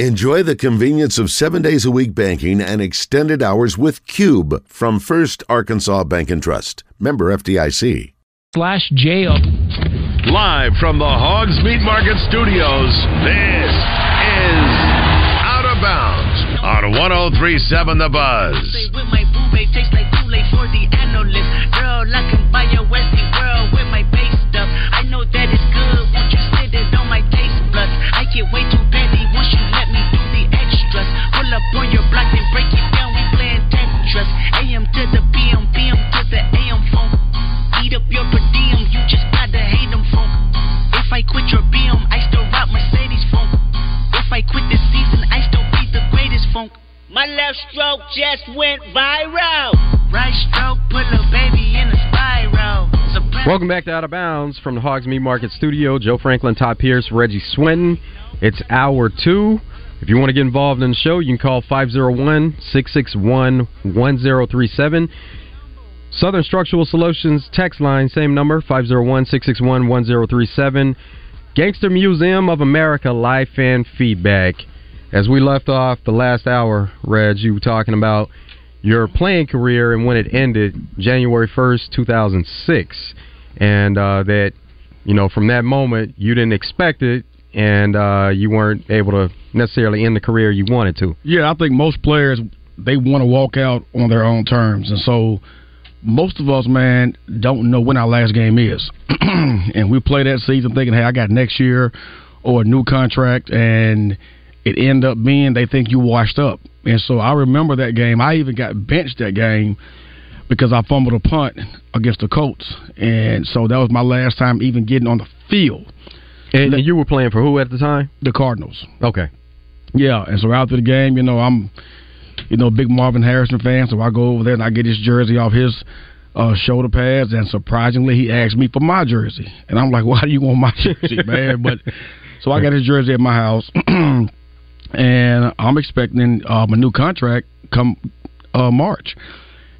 Enjoy the convenience of seven days a week banking and extended hours with Cube from First Arkansas Bank and Trust. Member FDIC. Slash jail. Live from the Hogs Meat Market Studios, this is Out of Bounds on 1037 The Buzz. On your block and break it down. We playing Tetris. AM to the PM, PM to the AM phone. Eat up your per diem. You just gotta hate them phone. If I quit your BM, I still rock Mercedes phone. If I quit this season, I still be the greatest funk. My left stroke just went viral. Right stroke put a baby in a spiral. Surprise. Welcome back to Out of Bounds from the Hogs Meat Market Studio. Joe Franklin, Todd Pierce, Reggie Swinton. It's hour two. If you want to get involved in the show, you can call 501 661 1037. Southern Structural Solutions text line, same number, 501 661 1037. Gangster Museum of America live fan feedback. As we left off the last hour, Reg, you were talking about your playing career and when it ended, January 1st, 2006. And uh, that, you know, from that moment, you didn't expect it and uh, you weren't able to necessarily end the career you wanted to. Yeah, I think most players they want to walk out on their own terms, and so most of us, man, don't know when our last game is, and we play that season thinking, hey, I got next year or a new contract, and it end up being they think you washed up, and so I remember that game. I even got benched that game because I fumbled a punt against the Colts, and so that was my last time even getting on the field. And you were playing for who at the time? The Cardinals. Okay. Yeah, and so after the game, you know, I'm, you know, a big Marvin Harrison fan, so I go over there and I get his jersey off his uh, shoulder pads, and surprisingly, he asked me for my jersey, and I'm like, why do you want my jersey, man? But so I got his jersey at my house, and I'm expecting um, a new contract come uh, March,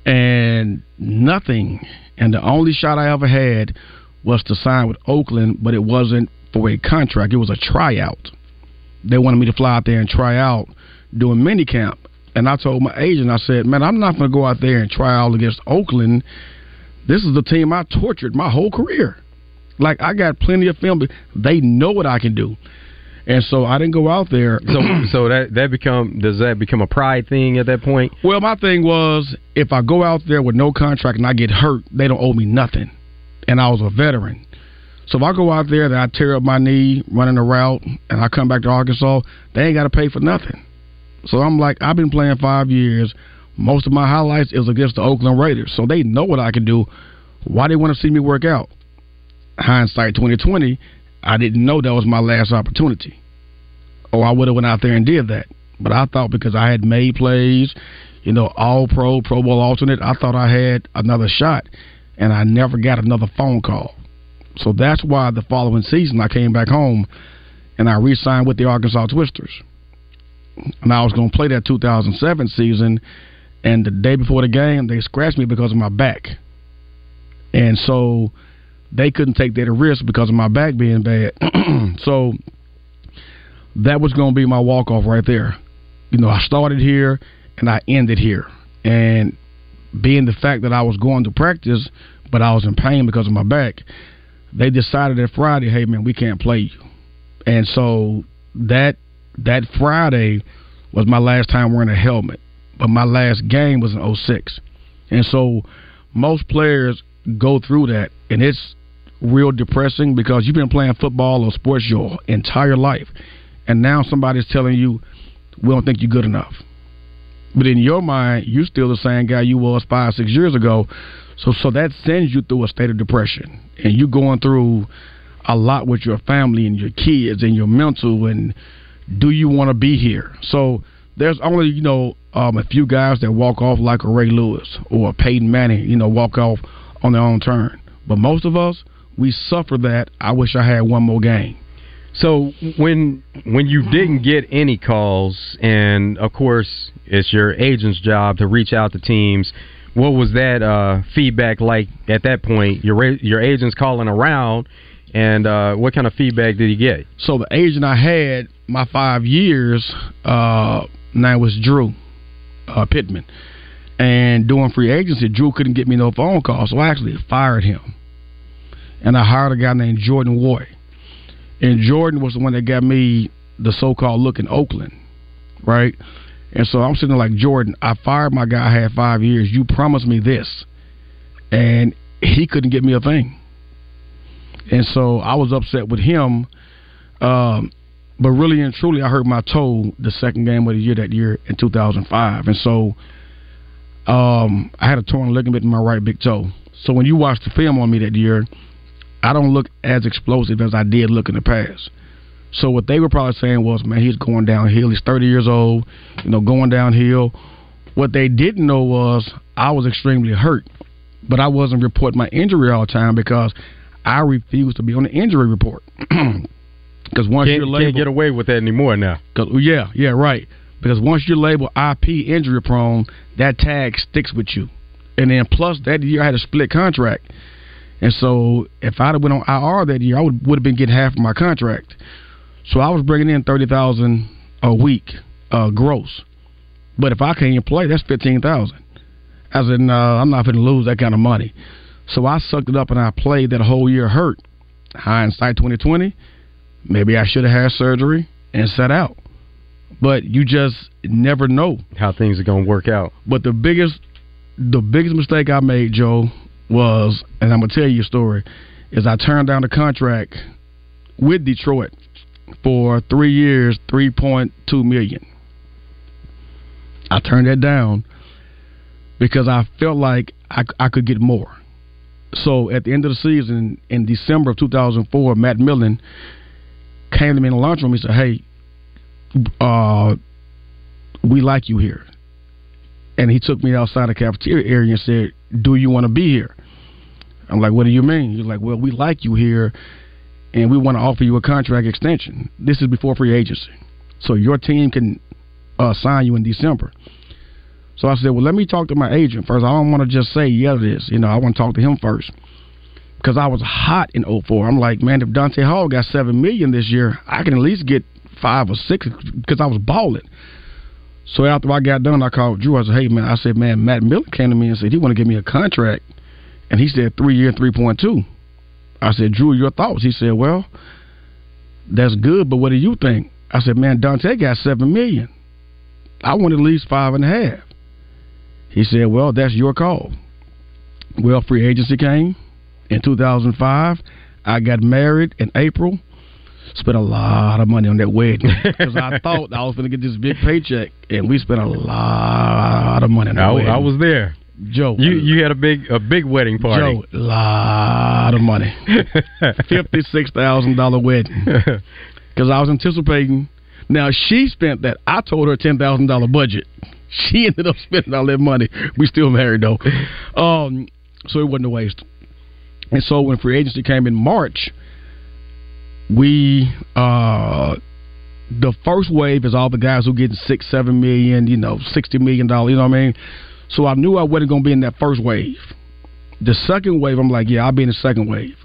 and nothing. And the only shot I ever had was to sign with Oakland, but it wasn't for a contract. It was a tryout. They wanted me to fly out there and try out doing mini camp. And I told my agent, I said, man, I'm not going to go out there and try out against Oakland. This is the team I tortured my whole career. Like, I got plenty of film. They know what I can do. And so I didn't go out there. So, so that that become does that become a pride thing at that point? Well, my thing was if I go out there with no contract and I get hurt, they don't owe me nothing. And I was a veteran. So if I go out there and I tear up my knee running a route and I come back to Arkansas, they ain't got to pay for nothing. So I'm like, I've been playing five years. Most of my highlights is against the Oakland Raiders, so they know what I can do. Why they want to see me work out? Hindsight 2020, I didn't know that was my last opportunity, or I would have went out there and did that. But I thought because I had made plays, you know, All Pro, Pro Bowl alternate, I thought I had another shot, and I never got another phone call. So that's why the following season I came back home and I re-signed with the Arkansas Twisters. And I was going to play that 2007 season, and the day before the game, they scratched me because of my back. And so they couldn't take that risk because of my back being bad. so that was going to be my walk off right there. You know, I started here and I ended here. And being the fact that I was going to practice, but I was in pain because of my back, they decided that Friday, hey man, we can't play you. And so that that Friday was my last time wearing a helmet. But my last game was in 06. And so most players go through that and it's real depressing because you've been playing football or sports your entire life. And now somebody's telling you, we don't think you're good enough. But in your mind, you're still the same guy you was five, six years ago. So so that sends you through a state of depression. And you're going through a lot with your family and your kids and your mental and do you want to be here? So there's only, you know, um, a few guys that walk off like a Ray Lewis or a Peyton Manning, you know, walk off on their own turn. But most of us, we suffer that. I wish I had one more game. So when when you didn't get any calls, and of course it's your agent's job to reach out to teams, what was that uh, feedback like at that point? Your your agent's calling around, and uh, what kind of feedback did he get? So the agent I had my five years, uh, now was Drew uh, Pittman, and doing free agency, Drew couldn't get me no phone call, so I actually fired him, and I hired a guy named Jordan Woy, and Jordan was the one that got me the so-called look in Oakland, right? And so I'm sitting like Jordan. I fired my guy. I had five years. You promised me this, and he couldn't get me a thing. And so I was upset with him. Um, but really and truly, I hurt my toe the second game of the year that year in 2005, and so um, I had a torn ligament in my right big toe. So when you watch the film on me that year, I don't look as explosive as I did look in the past. So what they were probably saying was, man, he's going downhill. He's 30 years old, you know, going downhill. What they didn't know was I was extremely hurt, but I wasn't reporting my injury all the time because I refused to be on the injury report. Because once can't, you're labeled, can't get away with that anymore now. Yeah, yeah, right. Because once you're labeled IP injury prone, that tag sticks with you. And then plus that year I had a split contract, and so if I'd have went on IR that year, I would would have been getting half of my contract. So I was bringing in thirty thousand a week uh, gross. But if I can't play, that's fifteen thousand. As in, uh, I'm not going to lose that kind of money. So I sucked it up and I played that whole year hurt. Hindsight 2020, maybe I should have had surgery and sat out. But you just never know how things are going to work out. But the biggest, the biggest mistake I made, Joe, was, and I'm gonna tell you a story, is I turned down the contract with Detroit for three years, three point two million. I turned that down because I felt like I, I could get more. So at the end of the season, in December of 2004, Matt Millen came to me in the lounge lunchroom. He said, "Hey, uh, we like you here," and he took me outside the cafeteria area and said, "Do you want to be here?" I'm like, "What do you mean?" He's like, "Well, we like you here, and we want to offer you a contract extension. This is before free agency, so your team can uh, sign you in December." So I said, well, let me talk to my agent first. I don't want to just say yeah to this. You know, I want to talk to him first. Because I was hot in 04. I'm like, man, if Dante Hall got 7 million this year, I can at least get five or six because I was balling. So after I got done, I called Drew. I said, hey, man, I said, man, Matt Millen came to me and said he want to give me a contract. And he said three year, 3.2. I said, Drew, your thoughts? He said, well, that's good, but what do you think? I said, man, Dante got 7 million. I want at least five and a half. He said, Well, that's your call. Well, free agency came in 2005. I got married in April. Spent a lot of money on that wedding because I thought I was going to get this big paycheck, and we spent a lot of money on that I, wedding. I was there. Joe, you you had a big a big wedding party. Joe, lot of money, fifty six thousand dollar wedding. Because I was anticipating. Now she spent that. I told her ten thousand dollar budget. She ended up spending all that money. We still married though, um, so it wasn't a waste. And so when free agency came in March, we uh, the first wave is all the guys who are getting six, seven million, you know, sixty million dollars. You know what I mean? So I knew I wasn't going to be in that first wave. The second wave, I'm like, yeah, I'll be in the second wave.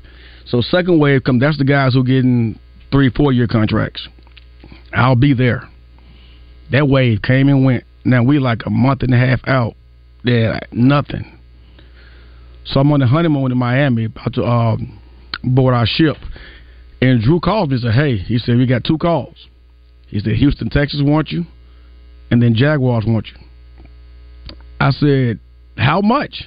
So second wave come. That's the guys who are getting three, four year contracts. I'll be there. That wave came and went. Now we like a month and a half out. Yeah, nothing. So I'm on the honeymoon in Miami, about to um, board our ship. And Drew called me and said, Hey, he said, We got two calls. He said, Houston, Texas want you, and then Jaguars want you. I said, How much?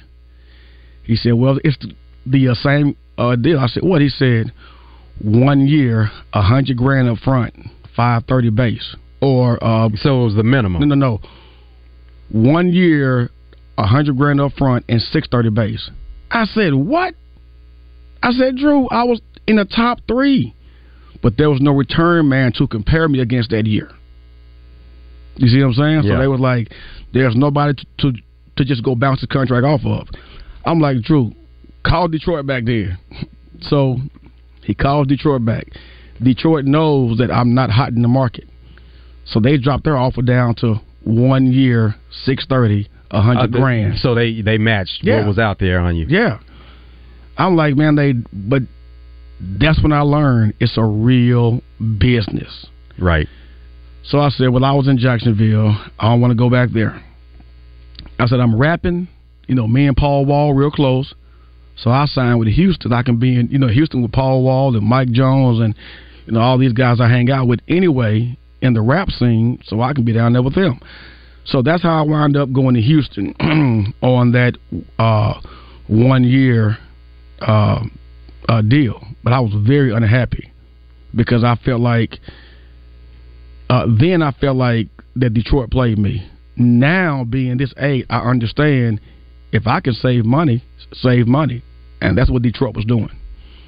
He said, Well, it's the, the uh, same uh, deal. I said, What? He said, One year, a hundred grand up front, five thirty base. Or uh, so it was the minimum. No, no, no. One year, a hundred grand up front and six thirty base. I said, What? I said, Drew, I was in the top three. But there was no return man to compare me against that year. You see what I'm saying? Yeah. So they was like, there's nobody to, to to just go bounce the contract off of. I'm like, Drew, call Detroit back there. So he calls Detroit back. Detroit knows that I'm not hot in the market. So they dropped their offer down to one year, six thirty, a hundred Uh, grand. So they they matched Yeah. what was out there on you. Yeah. I'm like, man, they but that's when I learned it's a real business. Right. So I said, well, I was in Jacksonville. I don't want to go back there. I said, I'm rapping. You know, me and Paul Wall real close. So I signed with Houston. I can be in, you know, Houston with Paul Wall and Mike Jones and, you know, all these guys I hang out with anyway in the rap scene. So I can be down there with them. So that's how I wound up going to Houston on that uh, one year uh, uh, deal. But I was very unhappy because I felt like uh, then I felt like that Detroit played me. Now being this age, I understand if I can save money, save money, and that's what Detroit was doing.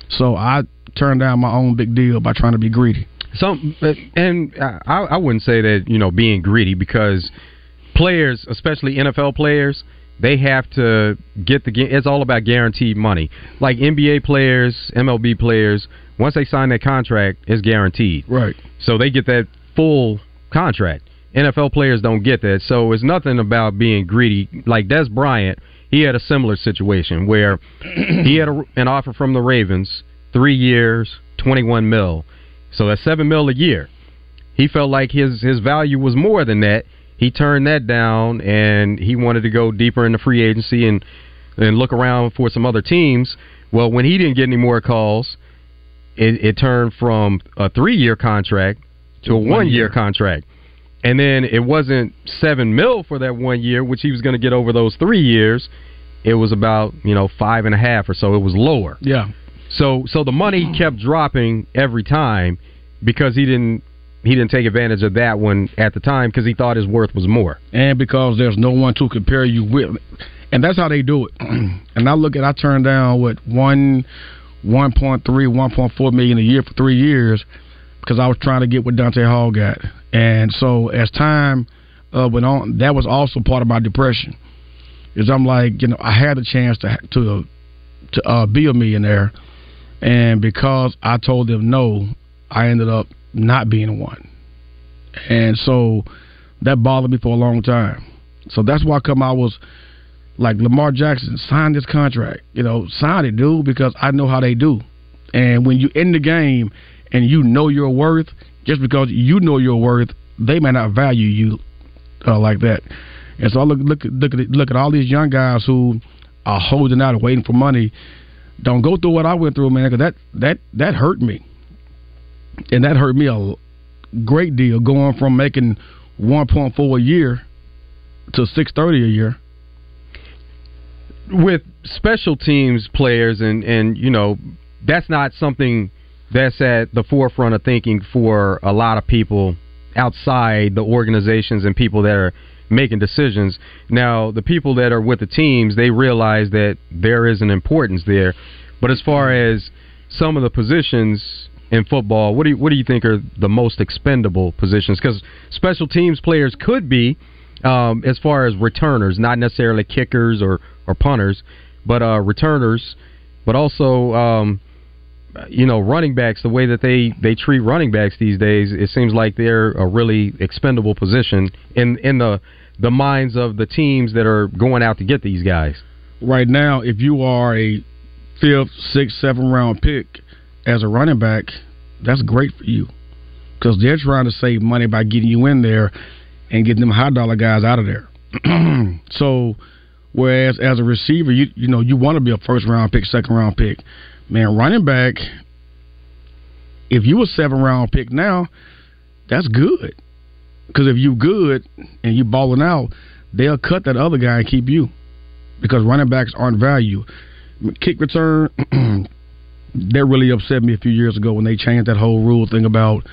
So I turned down my own big deal by trying to be greedy. Some and I, I wouldn't say that you know being greedy because players, especially NFL players, they have to get the game. It's all about guaranteed money. Like NBA players, MLB players, once they sign that contract, it's guaranteed. Right. So they get that full contract. NFL players don't get that. So it's nothing about being greedy. Like Dez Bryant, he had a similar situation where he had a, an offer from the Ravens, three years, twenty one mil. So that's seven mil a year. He felt like his his value was more than that he turned that down and he wanted to go deeper into free agency and and look around for some other teams. Well, when he didn't get any more calls, it, it turned from a three year contract to a one year contract. And then it wasn't seven mil for that one year, which he was going to get over those three years. It was about you know five and a half or so. It was lower. Yeah. So so the money kept dropping every time because he didn't he didn't take advantage of that one at the time because he thought his worth was more. And because there's no one to compare you with. And that's how they do it. and I look at I turned down what one 1.3, 1.4 million a year for three years because I was trying to get what Dante Hall got. And so as time uh, went on, that was also part of my depression. Is I'm like, you know, I had a chance to to to uh, be a millionaire, and because I told them no, I ended up not being one. And so that bothered me for a long time. So that's why I come I was like Lamar Jackson, sign this contract. You know, sign it, dude, because I know how they do. And when you in the game and you know your worth, just because you know your worth, they may not value you uh, like that. And so I look look look at look at all these young guys who are holding out and waiting for money. Don't go through what I went through, man, because that that that hurt me and that hurt me a great deal going from making 1.4 a year to 630 a year. With special teams players and and you know that's not something that's at the forefront of thinking for a lot of people outside the organizations and people that are making decisions. Now the people that are with the teams they realize that there is an importance there. But as far as some of the positions in football, what do you, what do you think are the most expendable positions? Because special teams players could be, um, as far as returners, not necessarily kickers or, or punters, but uh, returners, but also um, you know running backs. The way that they they treat running backs these days, it seems like they're a really expendable position in in the the minds of the teams that are going out to get these guys. Right now, if you are a fifth, sixth, seventh round pick as a running back, that's great for you because they're trying to save money by getting you in there and getting them high dollar guys out of there. so, whereas as a receiver, you you know you want to be a first round pick, second round pick. Man, running back, if you a seven round pick now, that's good. Because if you good and you balling out, they'll cut that other guy and keep you. Because running backs aren't value. Kick return, that really upset me a few years ago when they changed that whole rule thing about,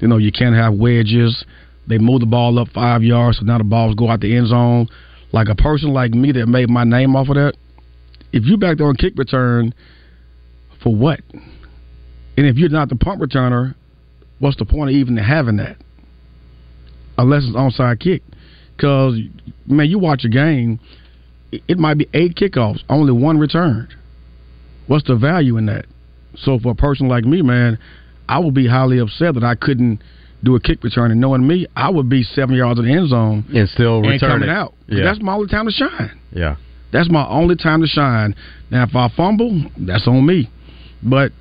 you know, you can't have wedges. They moved the ball up five yards, so now the balls go out the end zone. Like a person like me that made my name off of that, if you back there on kick return, for what? And if you're not the punt returner, what's the point of even having that? Unless it's onside kick. Because, man, you watch a game, it might be eight kickoffs, only one returned. What's the value in that? So for a person like me, man, I would be highly upset that I couldn't do a kick return. And knowing me, I would be seven yards in the end zone and still and return coming it. out. Yeah. That's my only time to shine. Yeah. That's my only time to shine. Now, if I fumble, that's on me. But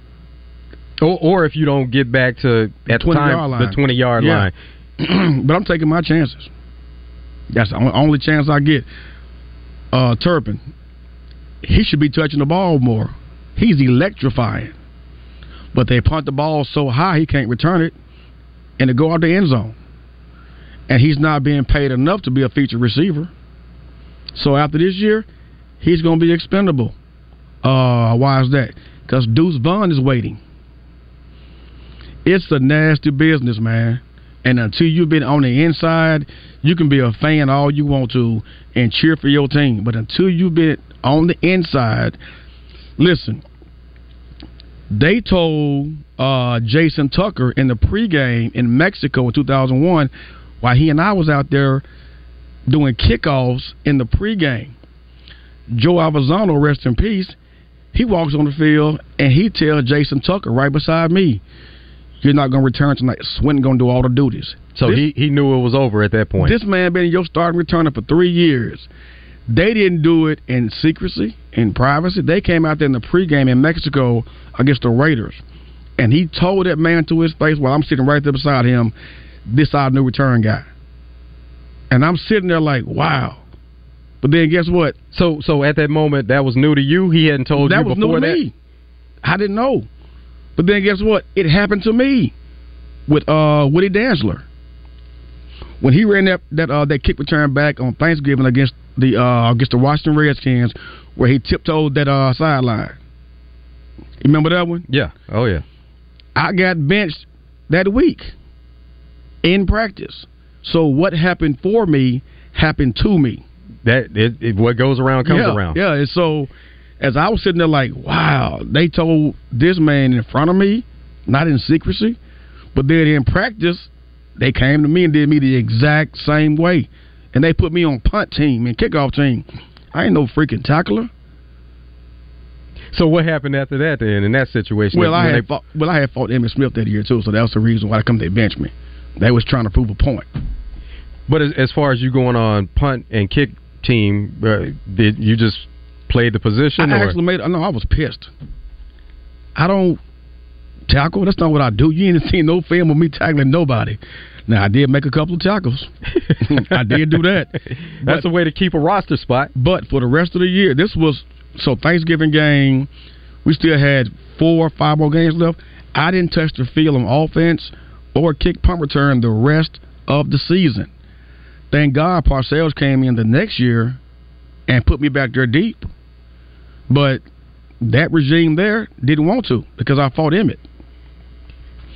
or, or if you don't get back to at the 20 time yard line. the twenty yard Yeah. line, but I'm taking my chances. That's the only chance I get. Uh, Turpin, he should be touching the ball more. He's electrifying. But they punt the ball so high he can't return it and to go out the end zone. And he's not being paid enough to be a feature receiver. So after this year, he's going to be expendable. Uh, why is that? Because Deuce Vaughn is waiting. It's a nasty business, man. And until you've been on the inside, you can be a fan all you want to and cheer for your team. But until you've been on the inside, listen, they told uh, Jason Tucker in the pregame in Mexico in 2001 while he and I was out there doing kickoffs in the pregame. Joe Avezzano, rest in peace, he walks on the field and he tells Jason Tucker right beside me, "You're not going to return tonight. Swinton going to do all the duties." So this, he he knew it was over at that point. This man been your starting returner for three years. They didn't do it in secrecy, in privacy. They came out there in the pregame in Mexico against the Raiders, and he told that man to his face while I'm sitting right there beside him, "This our new return guy." And I'm sitting there like, "Wow." But then guess what? So so at that moment that was new to you. He hadn't told that you was before new to that. Me. I didn't know. But then guess what? It happened to me with uh, Woody Dantzler when he ran that that uh, that kick return back on Thanksgiving against the uh, against the Washington Redskins, where he tiptoed that uh, sideline. You remember that one? Yeah. Oh yeah. I got benched that week in practice. So what happened for me happened to me. That it, it, what goes around comes yeah, around. Yeah, and so as I was sitting there like, wow, they told this man in front of me, not in secrecy, but then in practice, they came to me and did me the exact same way. And they put me on punt team and kickoff team. I ain't no freaking tackler. So what happened after that then in that situation? Well, I had they- fought, well I had fought Emmitt Smith that year too, so that was the reason why they come they bench me. They was trying to prove a point. but as, as far as you going on punt and kick team, uh, did you just play the position? I or? actually made. No, I was pissed. I don't tackle. That's not what I do. You ain't seen no film of me tackling nobody. Now I did make a couple of tackles. I did do that. That's a way to keep a roster spot. But for the rest of the year, this was so Thanksgiving game. We still had four or five more games left. I didn't touch the field on offense or kick punt return the rest of the season. Thank God Parcells came in the next year and put me back there deep. But that regime there didn't want to because I fought Emmitt.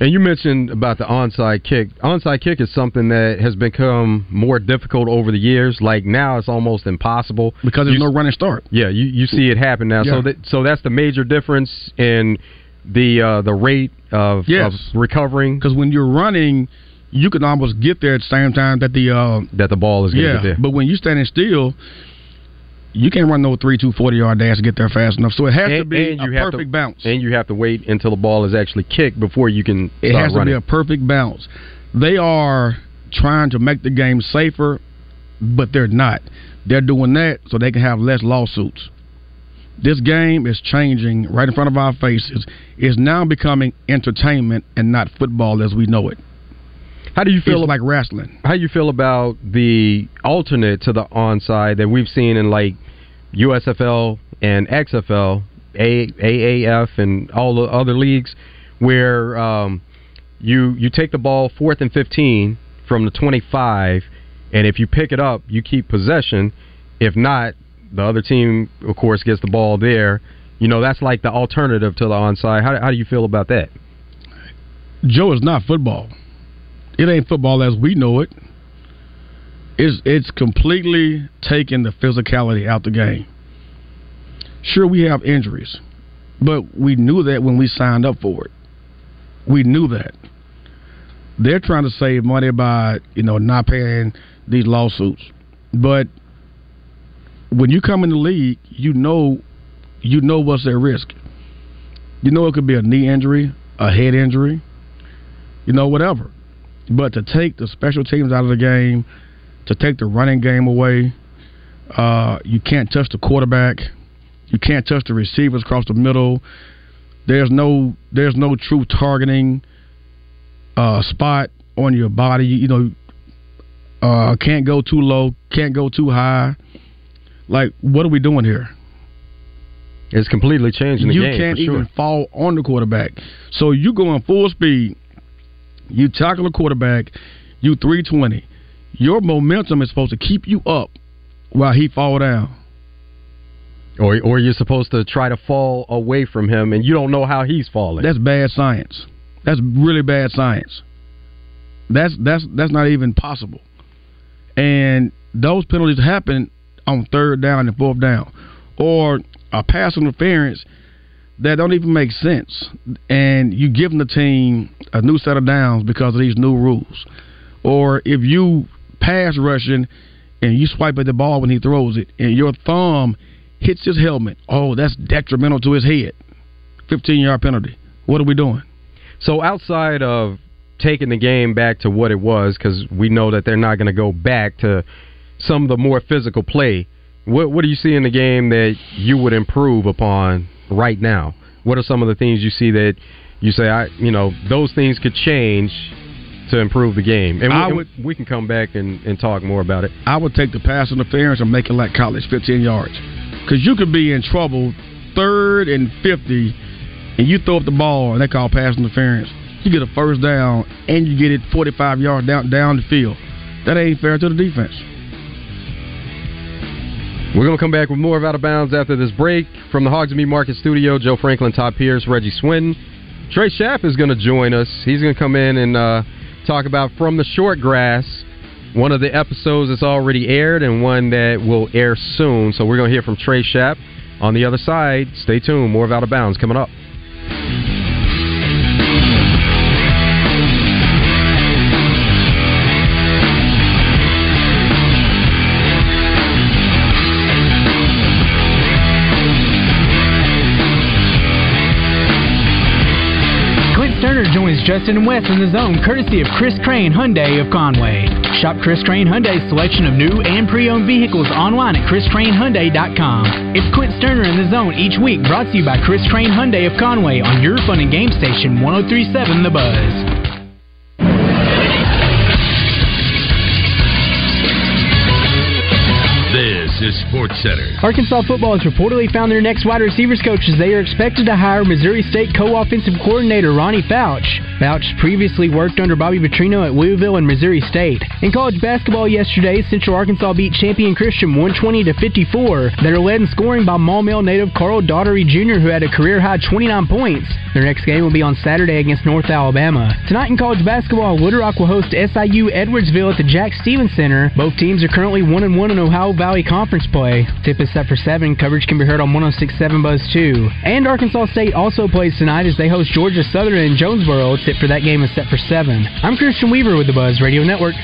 And you mentioned about the onside kick. Onside kick is something that has become more difficult over the years. Like now, it's almost impossible because there's You- no running start. Yeah, you, you see it happen now. Yeah. So that so that's the major difference in the uh, the rate of, Yes. of recovering Because when you're running, you can almost get there at the same time that the uh, that the ball is going yeah. get there. But when you're standing still, you can't run no three, two, forty yard dash to get there fast enough. So it has to be and a perfect to, bounce. and you have to wait until the ball is actually kicked before you can. It has to be a perfect bounce. They are trying to make the game safer, but they're not. They're doing that so they can have less lawsuits. This game is changing right in front of our faces. It's now becoming entertainment and not football as we know it. How do you feel about, like wrestling? How you feel about the alternate to the onside that we've seen in like USFL and XFL, A- AAF, and all the other leagues, where um, you you take the ball fourth and fifteen from the twenty-five, and if you pick it up, you keep possession. If not, the other team, of course, gets the ball there. You know that's like the alternative to the onside. How, how do you feel about that? Joe is not football. It ain't football as we know it. It's it's completely taking the physicality out the game. Sure, we have injuries, but we knew that when we signed up for it. We knew that. They're trying to save money by you know not paying these lawsuits, but when you come in the league, you know you know what's at risk. You know it could be a knee injury, a head injury, you know, whatever. But to take the special teams out of the game, to take the running game away, uh, you can't touch the quarterback, you can't touch the receivers across the middle. There's no there's no true targeting uh, spot on your body. You, you know, uh, can't go too low, can't go too high. Like, what are we doing here? It's completely changing the you game. can't for sure. even fall on the quarterback. So you going full speed. You tackle a quarterback. You three twenty. Your momentum is supposed to keep you up while he fall down. Or, or you're supposed to try to fall away from him, and you don't know how he's falling. That's bad science. That's really bad science. That's that's that's not even possible. And those penalties happen on third down and fourth down, or a pass interference that don't even make sense. And you give the team a new set of downs because of these new rules. Or if you pass rushing and you swipe at the ball when he throws it, and your thumb hits his helmet, oh, that's detrimental to his head. 15 yard penalty. What are we doing? So outside of taking the game back to what it was, because we know that they're not going to go back to some of the more physical play. What what do you see in the game that you would improve upon right now? What are some of the things you see that you say, I you know, those things could change to improve the game? And we, I and we can come back and, and talk more about it. I would take the pass interference and make it like college, 15 yards. Because you could be in trouble third and 50, and you throw up the ball, and they call pass interference. You get a first down, and you get it 45 yards down down the field. That ain't fair to the defense. We're going to come back with more of Out of Bounds after this break. From the Hogs and Meat Market Studio, Joe Franklin, Todd Pierce, Reggie Swinton. Trey Schaff is going to join us. He's going to come in and uh, talk about From the Short Grass, one of the episodes that's already aired and one that will air soon. So we're going to hear from Trey Schaff. On the other side, stay tuned. More of Out of Bounds coming up. Justin and Wes in the zone, courtesy of Chris Crane Hyundai of Conway. Shop Chris Crane Hyundai's selection of new and pre-owned vehicles online at chriscranehyundai.com. It's Clint Sterner in the zone each week, brought to you by Chris Crane Hyundai of Conway on your fun and game station 1037 The Buzz. Is Sports Center. Arkansas football has reportedly found their next wide receivers coach as they are expected to hire Missouri State co-offensive coordinator Ronnie Fouch. Fouch previously worked under Bobby Petrino at Louisville and Missouri State. In college basketball yesterday, Central Arkansas beat champion Christian 120 to 54. They are led in scoring by Maumelle native Carl Daughtery Jr., who had a career high 29 points. Their next game will be on Saturday against North Alabama. Tonight in college basketball, Little Rock will host SIU Edwardsville at the Jack Stephens Center. Both teams are currently 1 and 1 in Ohio Valley Conference play. Tip is set for 7. Coverage can be heard on 1067 Buzz 2. And Arkansas State also plays tonight as they host Georgia Southern in Jonesboro. Tip for that game is set for 7. I'm Christian Weaver with the Buzz Radio Network.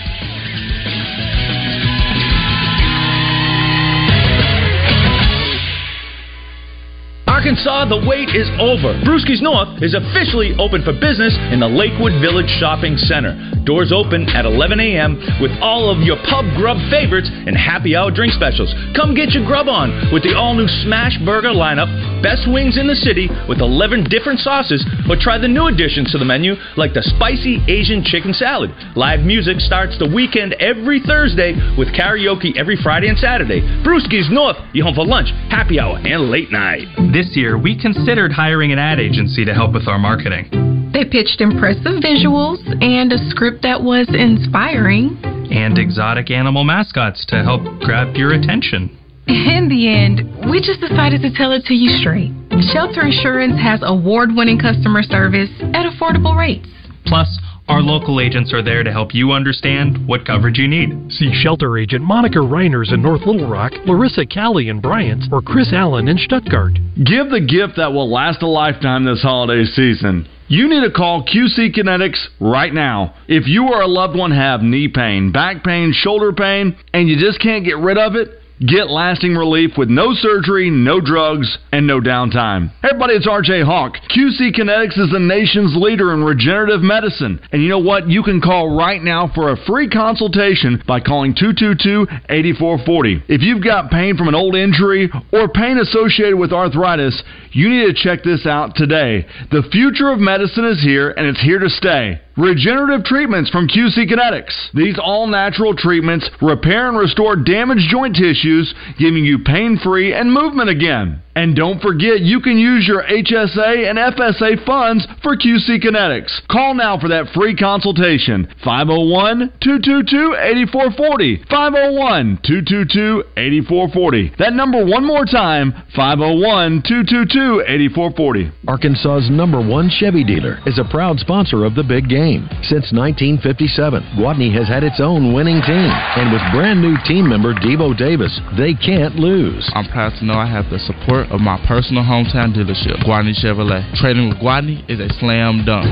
Arkansas, the wait is over. Brewski's North is officially open for business in the Lakewood Village Shopping Center. Doors open at 11 a.m. with all of your pub grub favorites and happy hour drink specials. Come get your grub on with the all new Smash Burger lineup, best wings in the city with 11 different sauces, or try the new additions to the menu like the spicy Asian chicken salad. Live music starts the weekend every Thursday with karaoke every Friday and Saturday. Brewski's North, you home for lunch, happy hour, and late night. This year, we considered hiring an ad agency to help with our marketing. They pitched impressive visuals and a script that was inspiring. And exotic animal mascots to help grab your attention. In the end, we just decided to tell it to you straight. Shelter Insurance has award winning customer service at affordable rates. Plus, our local agents are there to help you understand what coverage you need. See shelter agent Monica Reiners in North Little Rock, Larissa Callie in Bryant, or Chris Allen in Stuttgart. Give the gift that will last a lifetime this holiday season. You need to call QC Kinetics right now. If you or a loved one have knee pain, back pain, shoulder pain, and you just can't get rid of it, Get lasting relief with no surgery, no drugs, and no downtime. Hey everybody, it's RJ Hawk. QC Kinetics is the nation's leader in regenerative medicine. And you know what? You can call right now for a free consultation by calling 222-8440. If you've got pain from an old injury or pain associated with arthritis, you need to check this out today. The future of medicine is here and it's here to stay. Regenerative treatments from QC Kinetics. These all natural treatments repair and restore damaged joint tissues, giving you pain free and movement again. And don't forget, you can use your HSA and FSA funds for QC Kinetics. Call now for that free consultation. 501 222 8440. 501 222 8440. That number one more time 501 222 8440. Arkansas's number one Chevy dealer is a proud sponsor of the big game. Since 1957, Gwatney has had its own winning team. And with brand new team member Devo Davis, they can't lose. I'm proud to know I have the support of my personal hometown dealership, Gwatney Chevrolet. Trading with Gwatney is a slam dunk.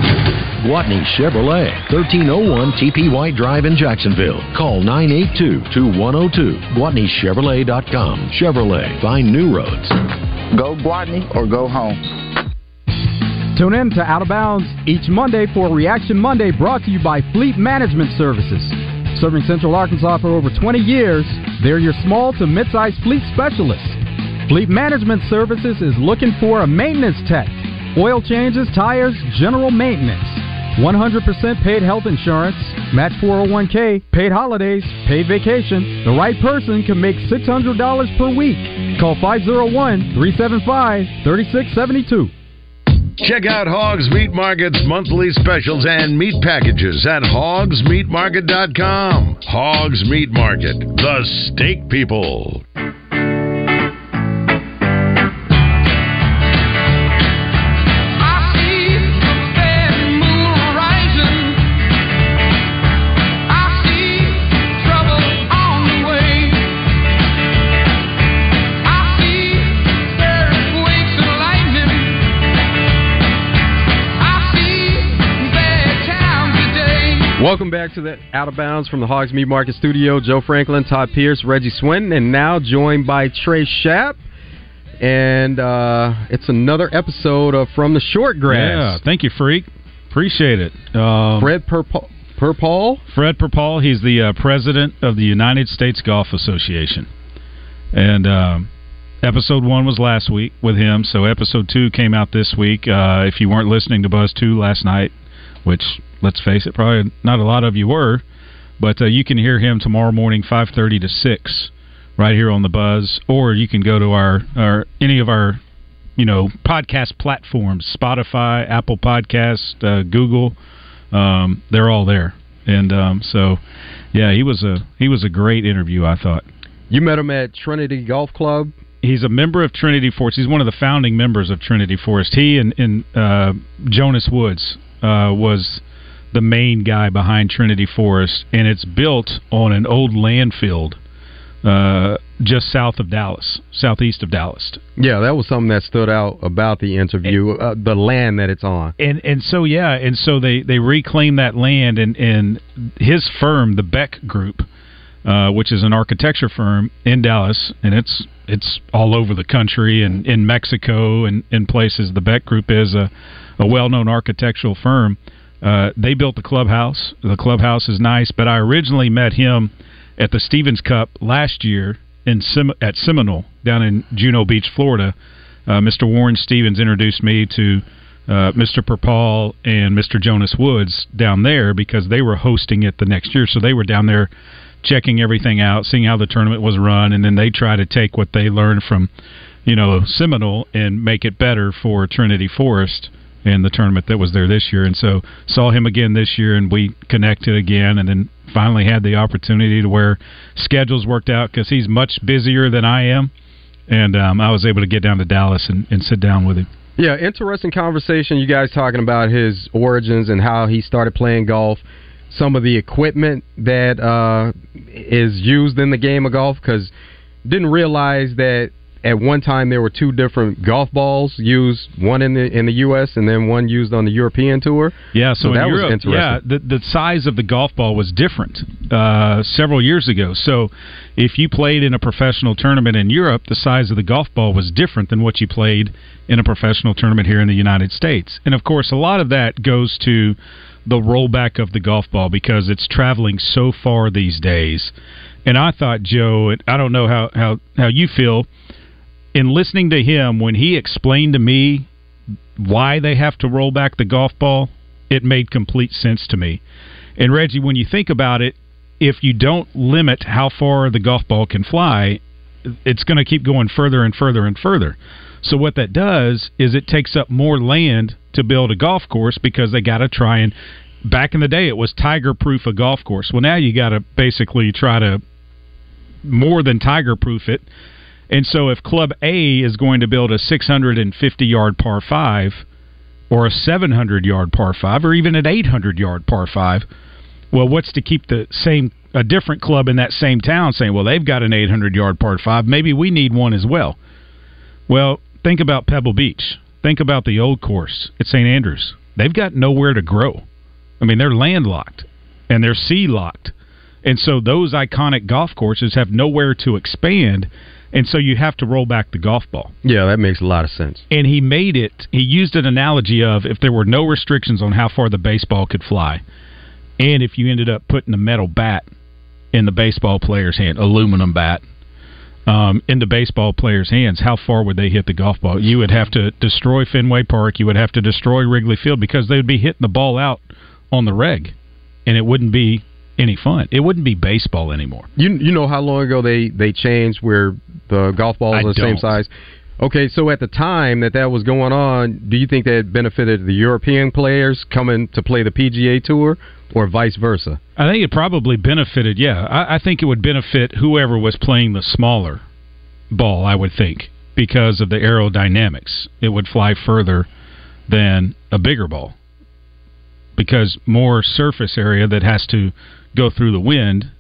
Gwatney Chevrolet, 1301 TP White Drive in Jacksonville. Call 982-2102. GwatneyChevrolet.com. Chevrolet, find new roads. Go Gwatney or go home. Tune in to Out of Bounds each Monday for Reaction Monday brought to you by Fleet Management Services. Serving Central Arkansas for over 20 years, they're your small to mid-sized fleet specialists. Fleet Management Services is looking for a maintenance tech. Oil changes, tires, general maintenance. 100% paid health insurance, match 401k, paid holidays, paid vacation. The right person can make $600 per week. Call 501 375 3672. Check out Hogs Meat Market's monthly specials and meat packages at hogsmeatmarket.com. Hogs Meat Market, the steak people. Back to the Out of Bounds from the Hogs Meat Market Studio. Joe Franklin, Todd Pierce, Reggie Swinton, and now joined by Trey Schaff. And uh, it's another episode of From the Short Grass. Yeah, thank you, Freak. Appreciate it. Um, Fred. Perpall? Fred Perpall. He's the uh, president of the United States Golf Association. And um, episode one was last week with him, so episode two came out this week. Uh, if you weren't listening to Buzz 2 last night, which let's face it, probably not a lot of you were, but uh, you can hear him tomorrow morning, five thirty to six, right here on the Buzz, or you can go to our our any of our you know podcast platforms, Spotify, Apple Podcast, uh, Google, um, they're all there, and um, so yeah, he was a he was a great interview, I thought. You met him at Trinity Golf Club. He's a member of Trinity Forest. He's one of the founding members of Trinity Forest. He and, and uh, Jonas Woods uh, was the main guy behind Trinity Forest, and it's built on an old landfill uh, just south of Dallas, southeast of Dallas. Yeah, that was something that stood out about the interview, uh, the land that it's on. And and so yeah, and so they they reclaimed that land, and and his firm, the Beck Group, uh, which is an architecture firm in Dallas, and it's it's all over the country and in Mexico and in places. The Beck Group is a a well known architectural firm. Uh, they built the clubhouse. The clubhouse is nice, but I originally met him at the Stephens Cup last year in Sem- at Seminole down in Juno Beach, Florida. Uh, Mr. Warren Stephens introduced me to uh, Mr. Perpall and Mr. Jonas Woods down there because they were hosting it the next year. So they were down there checking everything out, seeing how the tournament was run, and then they try to take what they learned from, you know, Seminole and make it better for Trinity Forest in the tournament that was there this year. And so saw him again this year, and we connected again, and then finally had the opportunity to where schedules worked out because he's much busier than I am, and um, I was able to get down to Dallas and, and sit down with him. Yeah, interesting conversation. You guys talking about his origins and how he started playing golf. Some of the equipment that uh, is used in the game of golf because didn't realize that at one time there were two different golf balls used, one in the in the U.S. and then one used on the European tour. Yeah, so, so that Europe, was interesting. Yeah, the the size of the golf ball was different uh, several years ago. So if you played in a professional tournament in Europe, the size of the golf ball was different than what you played in a professional tournament here in the United States. And of course, a lot of that goes to the rollback of the golf ball because it's traveling so far these days. And I thought, Joe, I don't know how, how, how you feel in listening to him when he explained to me why they have to roll back the golf ball It made complete sense to me. And Reggie, when you think about it, if you don't limit how far the golf ball can fly, it's going to keep going further and further and further. So what that does is it takes up more land to build a golf course because they got to try and back in the day it was tiger proof a golf course. Well now you got to basically try to more than tiger proof it. And so if club A is going to build a 650 yard par 5 or a 700 yard par 5 or even an 800 yard par 5, well what's to keep the same a different club in that same town saying, "Well, they've got an 800 yard par 5, maybe we need one as well." Well, think about Pebble Beach. Think about the old course at St. Andrews. They've got nowhere to grow. I mean, they're landlocked and they're sea locked. And so those iconic golf courses have nowhere to expand. And so you have to roll back the golf ball. Yeah, that makes a lot of sense. And he made it, he used an analogy of if there were no restrictions on how far the baseball could fly, and if you ended up putting a metal bat in the baseball player's hand, aluminum bat, um, in the baseball player's hands, how far would they hit the golf ball? You would have to destroy Fenway Park. You would have to destroy Wrigley Field because they would be hitting the ball out on the reg, and it wouldn't be any fun. It wouldn't be baseball anymore. You you know how long ago they they changed where the golf balls I are the same don't. size? Okay, so at the time that that was going on, do you think that benefited the European players coming to play the PGA Tour, or vice versa? I think it probably benefited. Yeah, I, I think it would benefit whoever was playing the smaller ball. I would think because of the aerodynamics, it would fly further than a bigger ball because more surface area that has to go through the wind.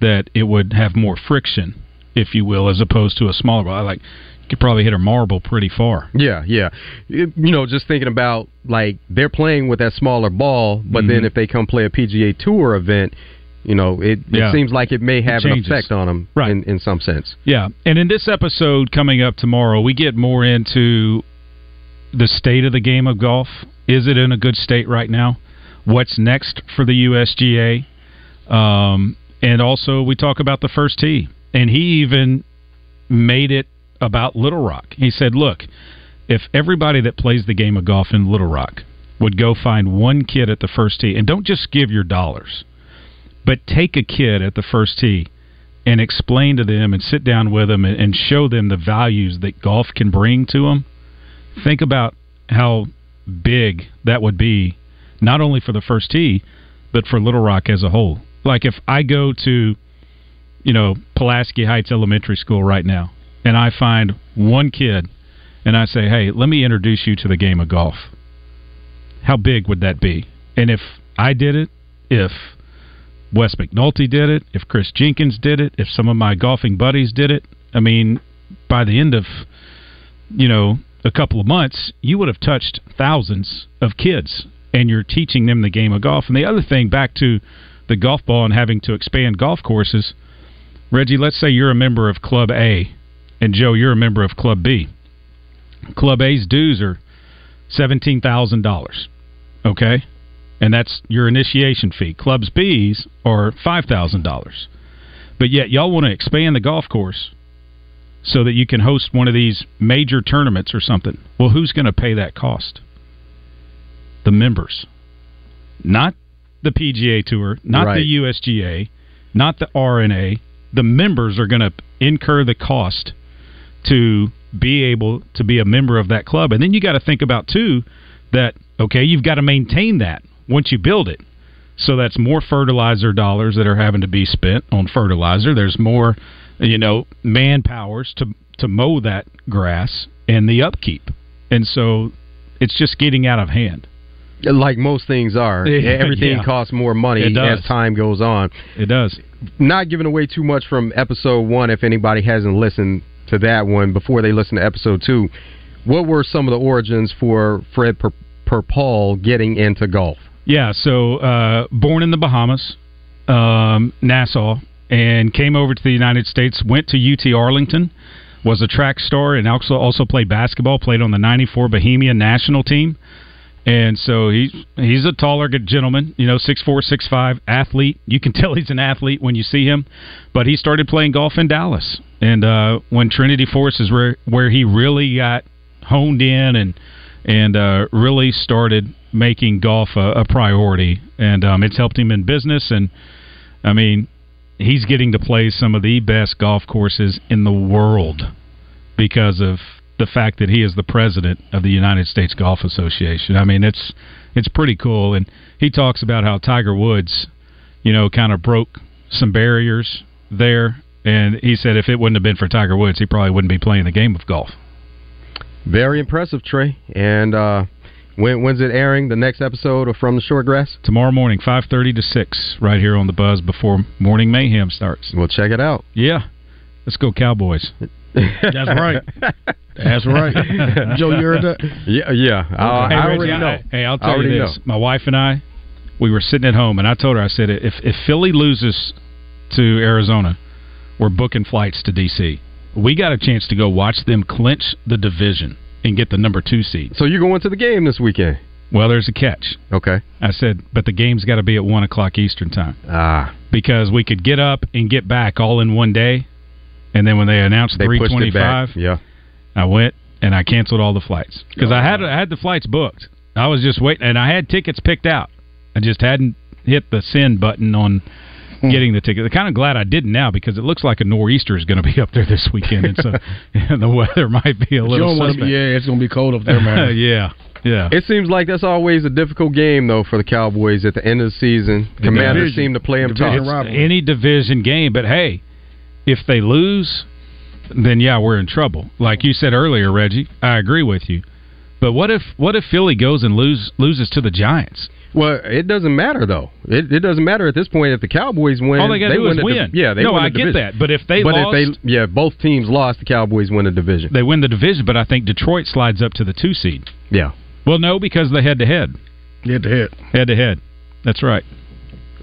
That it would have more friction, if you will, as opposed to a smaller ball. Like you could probably hit a marble pretty far. Yeah, yeah. You you know, just thinking about like they're playing with that smaller ball, but then Mhm. if they come play a PGA Tour event, you know, it, Yeah. it seems like it may have an effect on them, Right. In, in some sense. Yeah, and in this episode coming up tomorrow, we get more into the state of the game of golf. Is it in a good state right now? What's next for the USGA? Um, and also, we talk about the first tee. And he even made it about Little Rock. He said, look, if everybody that plays the game of golf in Little Rock would go find one kid at the first tee, and don't just give your dollars, but take a kid at the first tee and explain to them and sit down with them and, and show them the values that golf can bring to them. Think about how big that would be, not only for the first tee, but for Little Rock as a whole. Like if I go to, you know, Pulaski Heights Elementary School right now, and I find one kid, and I say, "Hey, let me introduce you to the game of golf." How big would that be? And if I did it, if Wes McNulty did it, if Chris Jenkins did it, if some of my golfing buddies did it, I mean, by the end of, you know, a couple of months, you would have touched thousands of kids and you're teaching them the game of golf. And the other thing, back to the golf ball and having to expand golf courses, Reggie, let's say you're a member of Club A and Joe, you're a member of Club B. Club A's dues are $17,000. Okay? And that's your initiation fee. Clubs B's are $5,000. But yet y'all want to expand the golf course so that you can host one of these major tournaments or something. Well, who's going to pay that cost? The members. Not the PGA Tour, not Right. the USGA, not the R&A. The members are going to incur the cost to be able to be a member of that club. And then you got to think about too that okay, you've got to maintain that once you build it. So that's more fertilizer dollars that are having to be spent on fertilizer. There's more, you know, manpowers to to mow that grass and the upkeep. And so it's just getting out of hand. Like most things are, everything yeah. costs more money as time goes on. It does. Not giving away too much from episode one. If anybody hasn't listened to that one before they listen to episode two, what were some of the origins for Fred Perpall, getting into golf? Yeah, so uh, born in the Bahamas, um, Nassau, and came over to the United States. Went to UT Arlington, was a track star, and also also played basketball. Played on the '94 Bahamian national team, and so he's he's a taller gentleman. You know, six four, six five, athlete. You can tell he's an athlete when you see him. But he started playing golf in Dallas, and uh, when Trinity Forest is where where he really got honed in and and uh, really started making golf a, a priority, and um, it's helped him in business. And I mean, he's getting to play some of the best golf courses in the world because of the fact that he is the president of the United States Golf Association. I mean, it's it's pretty cool. And he talks about how Tiger Woods, you know, kind of broke some barriers there. And he said if it wouldn't have been for Tiger Woods, he probably wouldn't be playing the game of golf. Very impressive, Trey. And uh, when, when's it airing? The next episode of From the Short Grass? Tomorrow morning, 5.30 to 6, right here on the Buzz before Morning Mayhem starts. We'll check it out. Yeah. Let's go Cowboys. That's right. That's right. Joe, you heard that? Yeah, yeah. Uh, hey, I Reggie, already I- know. hey, I'll tell you this. know. My wife and I, we were sitting at home, and I told her, I said, if if Philly loses to Arizona, we're booking flights to D.C. We got a chance to go watch them clinch the division and get the number two seed. So you're going to the game this weekend? Well, there's a catch. Okay. I said, but the game's got to be at one o'clock Eastern time. Ah. Because we could get up and get back all in one day, and then when they announced They three pushed it back. twenty-five, Yeah. I went and I canceled all the flights because I had I had the flights booked. I was just waiting, and I had tickets picked out. I just hadn't hit the send button on Hmm. getting the ticket. I'm kind of glad I didn't now because it looks like a nor'easter is going to be up there this weekend, and so the weather might be a You little don't be- yeah, it's gonna be cold up there, man. yeah, yeah. It seems like that's always a difficult game, though, for the Cowboys at the end of the season. Commanders division. seem to play them It's tough. any division game, but hey, if they lose, then yeah, we're in trouble. Like you said earlier, Reggie, I agree with you. But what if what if Philly goes and lose loses to the Giants? Well, it doesn't matter though. It, it doesn't matter at this point if the Cowboys win. All they gotta do win is the div- win. yeah, they No, win the I get division. that. But if they but lost- if they yeah, both teams lost, the Cowboys win the division. They win the division, but I think Detroit slides up to the two seed. Yeah. Well, no, because they head to head. Head to head. Head to head. That's right.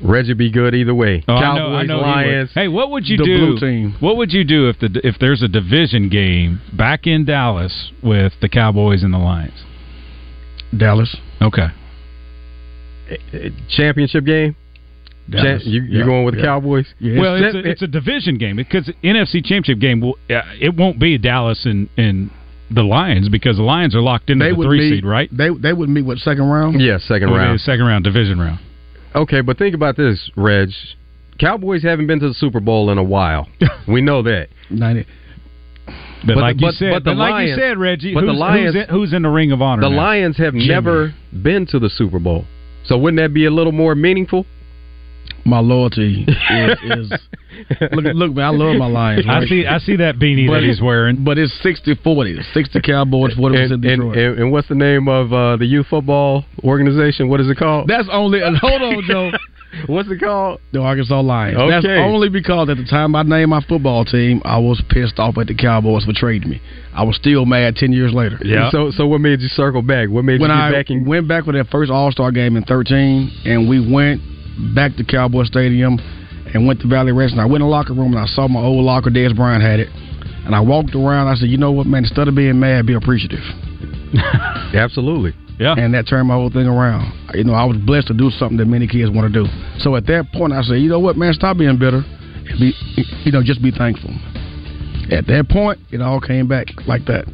Reggie be good either way. Oh, I Cowboys, know, I know he. Lions. Hey, what would you The do? blue team. What would you do if the if there's a division game back in Dallas with the Cowboys and the Lions? Dallas. Okay. Championship game. Dallas. Cha- you you Yeah. going with the Yeah. Cowboys? well, it's a, it's a division game because NFC Championship game will uh, it won't be Dallas and and the Lions because the Lions are locked into They the would three meet- seed, right? They they would meet what second round? Yeah, second It would be round. second round division round. Okay, but think about this, Reg. Cowboys haven't been to the Super Bowl in a while. we know that. Ninety. But, But like the- you but- said, but the like Lions- you said, Reggie, but the Lions- who's, in, who's in the Ring of Honor? The now? Lions have Jimmy. never been to the Super Bowl. So wouldn't that be a little more meaningful? My loyalty is, is look, look, man. I love my Lions. I see. I see that beanie But- that he's wearing. But it's 60-40. 60 Cowboys, 40 and, percent Detroit. and, and what's the name of uh, the youth football organization? What is it called? That's only. uh, Hold on, Joe. What's it called? The Arkansas Lions. That's only because at the time I named my football team, I was pissed off at the Cowboys for trading me. I was still mad ten years later. Yeah. So so what made you circle back? What made when you get I back and went back for that first All Star game in thirteen, and we went back to Cowboy Stadium and went to Valley Ranch, and I went in the locker room and I saw my old locker. Dez Bryant had it, and I walked around. I said, you know what, man? Instead of being mad, be appreciative. Absolutely. Yeah. And that turned my whole thing around. You know, I was blessed to do something that many kids want to do. So at that point, I said, you know what, man? Stop being bitter. And be, you know, just be thankful. At that point, it all came back like that.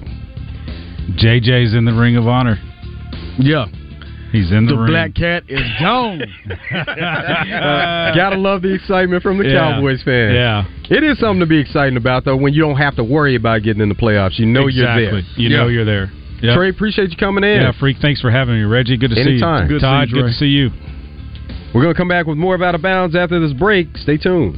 JJ's in the Ring of Honor. Yeah. He's in the, The black cat is gone. Uh, gotta love the excitement from the Yeah. Cowboys fans. Yeah. It is something to be excited about, though, when you don't have to worry about getting in the playoffs. You know you're there. Exactly. You know you're there. Yep. Trey, appreciate you coming in. Yeah, freak. Thanks for having me, Reggie. Good to Anytime. see you. Good to see you, good to see you. We're going to come back with more of Out of Bounds after this break. Stay tuned.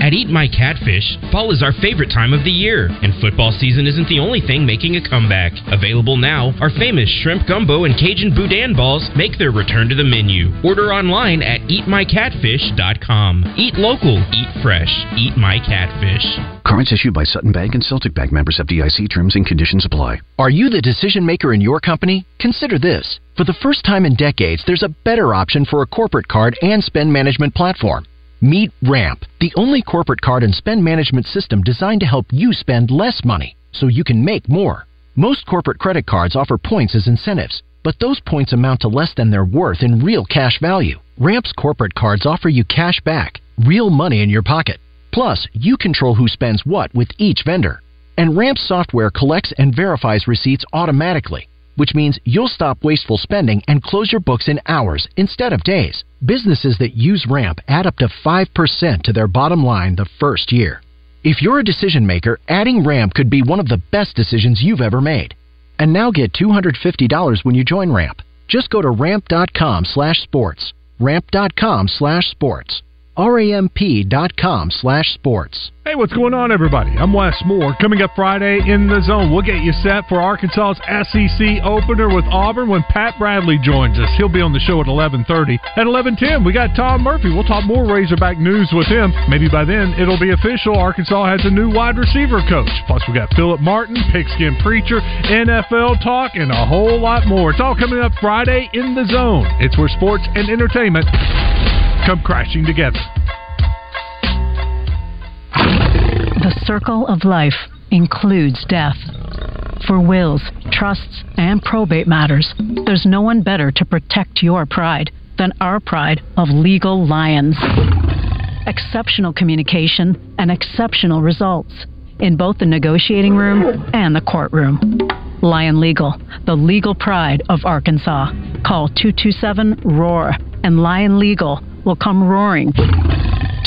At Eat My Catfish, fall is our favorite time of the year, and football season isn't the only thing making a comeback. Available now, our famous shrimp gumbo and Cajun boudin balls make their return to the menu. Order online at eatmycatfish.com. Eat local, eat fresh, eat my catfish. Cards issued by Sutton Bank and Celtic Bank members of FDIC terms and conditions apply. Are you the decision maker in your company? Consider this. For the first time in decades, there's a better option for a corporate card and spend management platform. Meet Ramp, the only corporate card and spend management system designed to help you spend less money so you can make more. Most corporate credit cards offer points as incentives, but those points amount to less than their worth in real cash value. Ramp's corporate cards offer you cash back, real money in your pocket. Plus, you control who spends what with each vendor. And Ramp's software collects and verifies receipts automatically, which means you'll stop wasteful spending and close your books in hours instead of days. Businesses that use Ramp add up to 5% to their bottom line the first year. If you're a decision maker, adding Ramp could be one of the best decisions you've ever made. And now get $250 when you join Ramp. Just go to ramp.com slash sports. Ramp.com slash sports. Hey, what's going on, everybody? I'm Wes Moore. Coming up Friday in the zone, we'll get you set for Arkansas's SEC opener with Auburn when Pat Bradley joins us. He'll be on the show at 11:30. At 11:10, we got Tom Murphy. We'll talk more Razorback news with him. Maybe by then it'll be official. Arkansas has a new wide receiver coach. Plus, we got Philip Martin, Pigskin Preacher, NFL talk, and a whole lot more. It's all coming up Friday in the zone. It's where sports and entertainment come crashing together. The circle of life includes death. For wills, trusts, and probate matters, there's no one better to protect your pride than our pride of Legal Lions. Exceptional communication and exceptional results in both the negotiating room and the courtroom. Lion Legal, the legal pride of Arkansas. Call 227 ROAR and Lion Legal will come roaring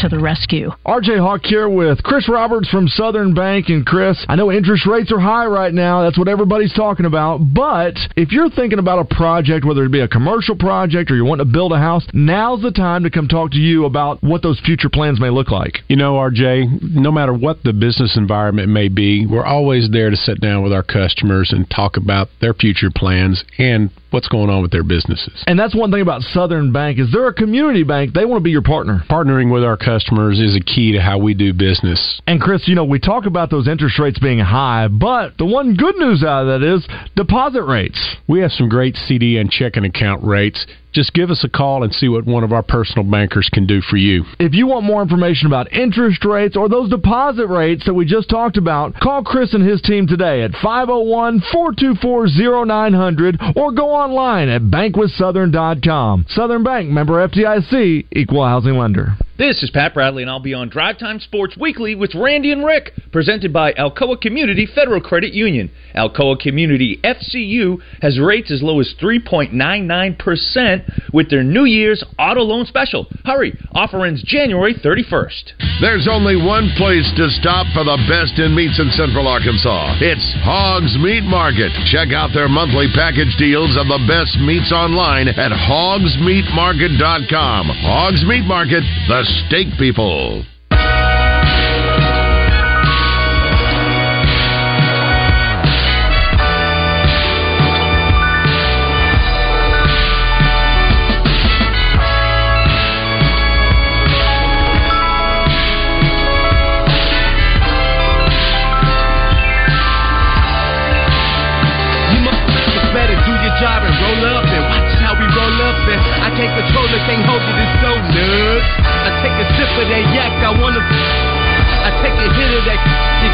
to the rescue. RJ Hawk here with Chris Roberts from Southern Bank. And Chris, I know interest rates are high right now. That's what everybody's talking about. But if you're thinking about a project, whether it be a commercial project or you want to build a house, now's the time to come talk to you about what those future plans may look like. You know, RJ, no matter what the business environment may be, we're always there to sit down with our customers and talk about their future plans and what's going on with their businesses. And that's one thing about Southern Bank is they're a community bank. They want to be your partner. Partnering with our customers is a key to how we do business. And Chris, you know, we talk about those interest rates being high, but the one good news out of that is deposit rates. We have some great CD and checking account rates just give us a call and see what one of our personal bankers can do for you. If you want more information about interest rates or those deposit rates that we just talked about, call Chris and his team today at 501 424 0900 or go online at bankwithsouthern.com. Southern Bank, member FDIC, equal housing lender. This is Pat Bradley, and I'll be on Drive Time Sports Weekly with Randy and Rick, presented by Alcoa Community Federal Credit Union. Alcoa Community FCU has rates as low as 3.99% with their New Year's auto loan special. Hurry, offer ends January 31st. There's only one place to stop for the best in meats in Central Arkansas. It's Hogs Meat Market. Check out their monthly package deals of the best meats online at hogsmeatmarket.com. Hogs Meat Market, the steak people. Sip of that yak, I wanna take a hit of that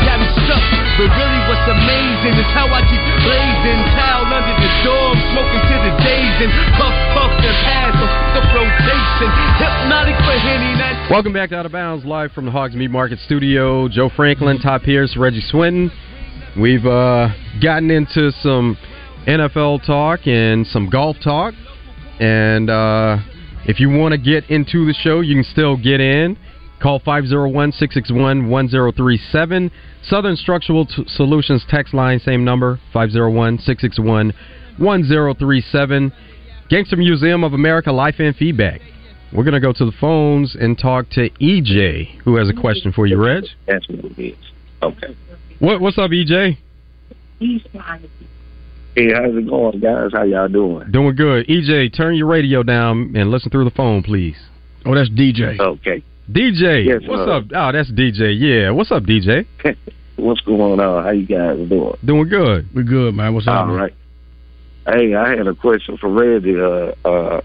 got me stuck. But really what's amazing is how I keep blazing towel under the door, smoking to the days and puff puff pass the rotation. Hypnotic for Henny Welcome back to Out of Bounds, live from the Hogs Meat Market Studio. Joe Franklin, Todd Pierce, Reggie Swinton. We've uh, gotten into some NFL talk and some golf talk. And uh, if you want to get into the show, you can still get in. Call 501 661 1037. Southern Structural T- Solutions text line, same number 501 661 1037. Gangster Museum of America Life and Feedback. We're going to go to the phones and talk to EJ, who has a question for you, Reg. That's what it is. Okay. What, what's up, EJ? Hey, how's it going, guys? How y'all doing? Doing good. EJ, turn your radio down and listen through the phone, please. Oh, that's DJ. Okay. DJ, Yes, what's uh, up? Oh, that's DJ. Yeah, what's up, DJ? What's going on? How you guys doing? Doing good. We're good, man. What's up? All right. Hey, I had a question for Reggie. Uh, uh,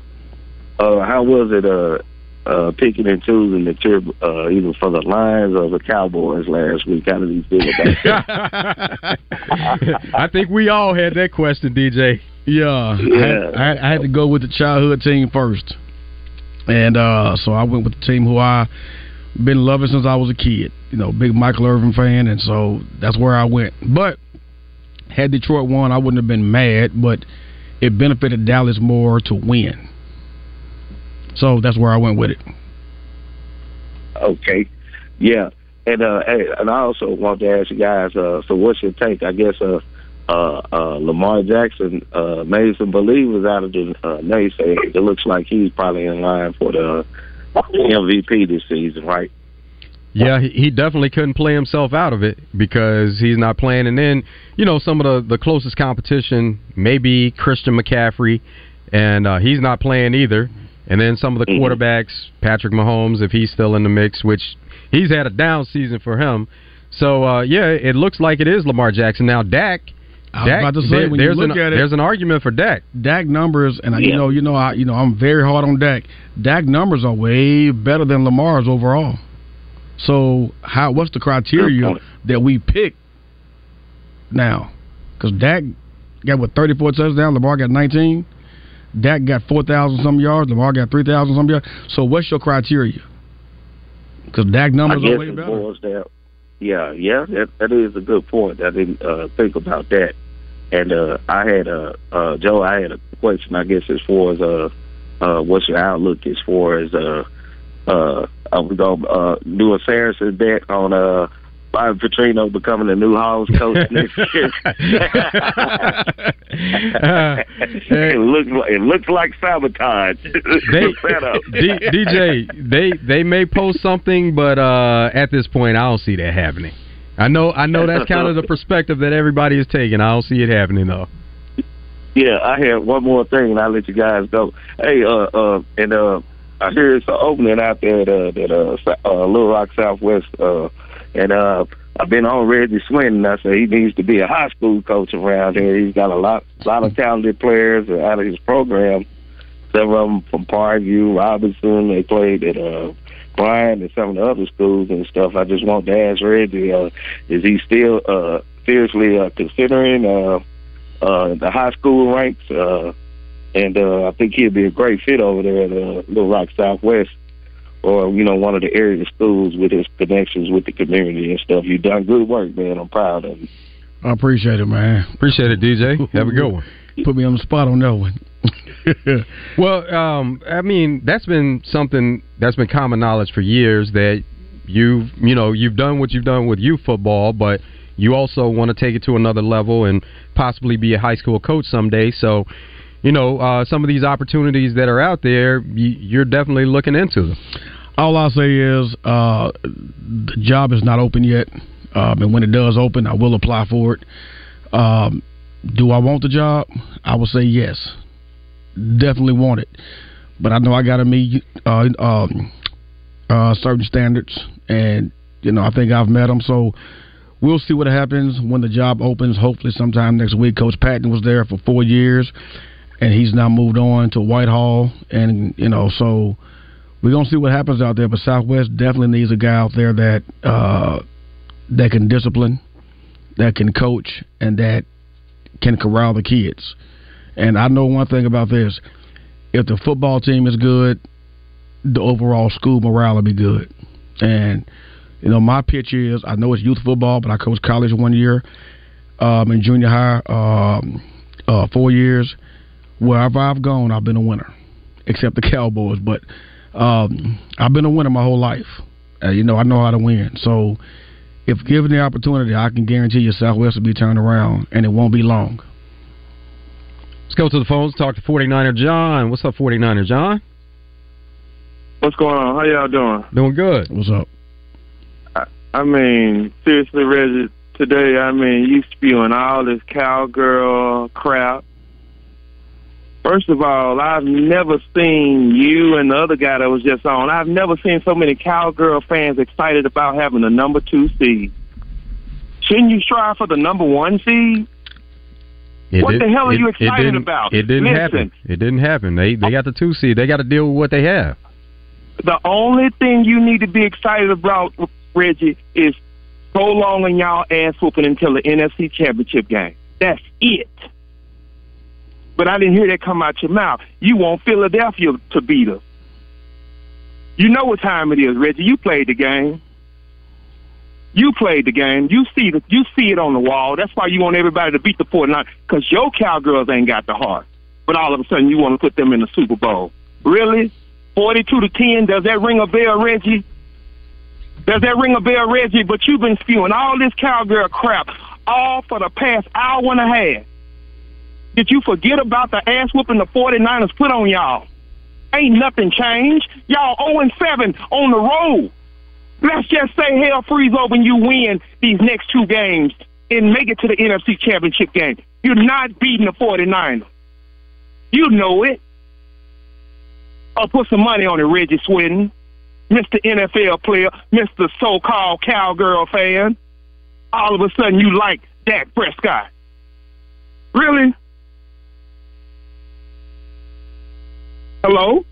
uh, how was it uh, uh, picking and choosing the trip uh, either for the Lions or the Cowboys last week? How did you feel about that? I think we all had that question, DJ. Yeah, I, had, Yeah. I, had, I had to go with the childhood team first, and uh, so I went with the team who I been loving since I was a kid. You know, big Michael Irvin fan, and so that's where I went. But had Detroit won, I wouldn't have been mad, but it benefited Dallas more to win. So that's where I went with it. Okay. Yeah. And uh and I also want to ask you guys, uh, so what's your take? I guess uh uh uh Lamar Jackson uh made some believers out of the uh naysayers. It looks like he's probably in line for the MVP this season, right? Yeah, he, he definitely couldn't play himself out of it because he's not playing. And then, you know, some of the, the closest competition, maybe Christian McCaffrey, and uh, he's not playing either. And then some of the quarterbacks, Patrick Mahomes, if he's still in the mix, which he's had a down season for him. So, uh, yeah, it looks like it is Lamar Jackson. Now, Dak. I was Dak, about to say, there- when you there's look an, at it- there's an argument for Dak. Dak numbers, and I you know, you know, I you know, I'm very hard on Dak. Dak numbers are way better than Lamar's overall. So, how? What's the criteria that we pick now? Because Dak got what 34 touchdowns, Lamar got 19. Dak got 4,000 some yards, Lamar got 3,000 some yards. So, what's your criteria? Because Dak numbers are way better. boils down. Yeah, yeah, that that is a good point. I didn't uh, think about that. And uh, I had a uh, Joe. I had a question. I guess as far as uh, uh, what's your outlook as far as uh, uh, are we gonna uh, do a Saracen bet on uh, Bobby Petrino becoming the new Hawks coach next year? it looks like it looks like sabotage. they, D, DJ, they they may post something, but uh, at this point, I don't see that happening. I know, I know that's kind of the perspective that everybody is taking. I don't see it happening though. Yeah, I have one more thing, and I'll let you guys go. Hey, uh, uh, and uh, I hear it's an opening out there at, uh, at uh, uh, Little Rock Southwest, uh, and uh, I've been on Reggie Swinton. I said he needs to be a high school coach around here. He's got a lot, lot of talented players out of his program. Several of them from Parkview, Robinson. They played at uh, Bryant and some of the other schools and stuff. I just want to ask Reggie, uh, is he still uh, seriously uh, considering uh, uh, the high school ranks? Uh, and uh, I think he'd be a great fit over there at uh, Little Rock Southwest, or you know, one of the area schools with his connections with the community and stuff. You've done good work, man. I'm proud of you. I appreciate it, man. Appreciate it, DJ. Have a good one. Put me on the spot on that one. Well, um, I mean, that's been something that's been common knowledge for years that you've, you know, you've done what you've done with youth football, but you also want to take it to another level and possibly be a high school coach someday. So, you know, uh, some of these opportunities that are out there, you, you're definitely looking into them. All I'll say is uh, the job is not open yet, um, and when it does open, I will apply for it. Um, do I want the job? I will say yes, definitely want it, but I know I got to meet uh, um, uh, certain standards, and you know I think I've met them. So we'll see what happens when the job opens. Hopefully, sometime next week. Coach Patton was there for four years, and he's now moved on to Whitehall, and you know so we're gonna see what happens out there. But Southwest definitely needs a guy out there that uh, that can discipline, that can coach, and that can corral the kids. And I know one thing about this: if the football team is good, the overall school morale will be good. And you know, my pitch is: I know it's youth football, but I coached college one year, um, in junior high, um, uh, four years. Wherever I've gone, I've been a winner, except the Cowboys. But um, I've been a winner my whole life. Uh, you know, I know how to win. So, if given the opportunity, I can guarantee you Southwest will be turned around, and it won't be long. Let's go to the phones. Talk to 49er John. What's up, 49er John? What's going on? How y'all doing? Doing good. What's up? I mean, seriously, Reggie, today, I mean, you spewing all this cowgirl crap. First of all, I've never seen you and the other guy that was just on. I've never seen so many cowgirl fans excited about having the number two seed. Shouldn't you strive for the number one seed? It What did- the hell are it- you it excited didn't- about? It didn't Listen. happen. It didn't happen. They they got the two seed. They got to deal with what they have. The only thing you need to be excited about, Reggie, is prolonging y'all ass whooping until the NFC Championship game. That's it. But I didn't hear that come out your mouth. You want Philadelphia to beat us. You know what time it is, Reggie. You played the game. You played the game. You see the, you see it on the wall. That's why you want everybody to beat the 49 because your Cowgirls ain't got the heart. But all of a sudden you want to put them in the Super Bowl. Really? 42 to 10, does that ring a bell, Reggie? Does that ring a bell, Reggie? But you've been spewing all this cowgirl crap all for the past hour and a half. Did you forget about the ass whooping the 49ers put on y'all? Ain't nothing changed. Y'all 0 7 on the road. Let's just say hell freeze over and you win these next two games and make it to the NFC Championship game. You're not beating the 49ers. You know it. Or put some money on it, Reggie Swinton. Mr. NFL player, Mr. so-called cowgirl fan. All of a sudden you like Dak Prescott. Really? Hello?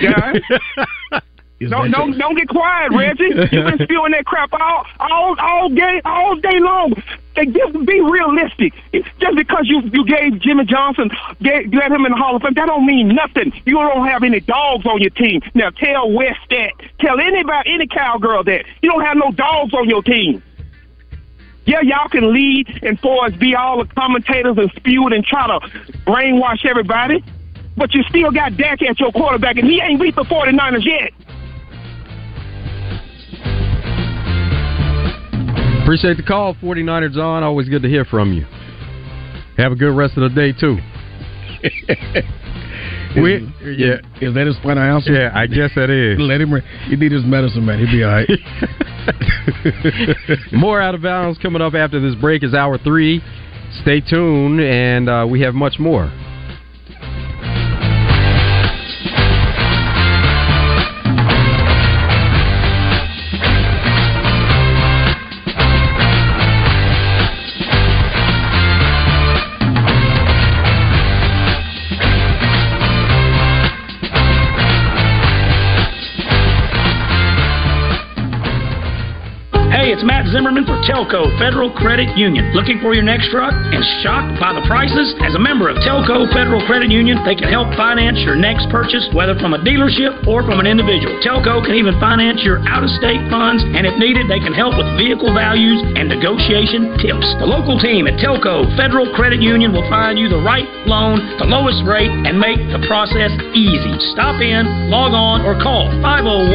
Guys? Don't, don't don't get quiet, Reggie. You've been spewing that crap all all all day all day long. They just be realistic. Just because you you gave Jimmy Johnson gave, let him in the Hall of Fame, that don't mean nothing. You don't have any dogs on your team. Now tell West that. Tell anybody any cowgirl that you don't have no dogs on your team. Yeah, y'all can lead and for us be all the commentators and spew and try to brainwash everybody. But you still got Dak at your quarterback, and he ain't beat the 49ers yet. Appreciate the call, 49ers on. Always good to hear from you. Have a good rest of the day, too. we, yeah. Is that his final answer? Yeah, I guess that is. Let him. He need his medicine, man. He'll be all right. More out of bounds coming up after this break is hour three. Stay tuned, and uh, we have much more. Zimmerman for Telcoe Federal Credit Union. Looking for your next truck and shocked by the prices? As a member of Telcoe Federal Credit Union, they can help finance your next purchase, whether from a dealership or from an individual. Telcoe can even finance your out of state funds, and if needed, they can help with vehicle values and negotiation tips. The local team at Telcoe Federal Credit Union will find you the right loan, the lowest rate, and make the process easy. Stop in, log on, or call 501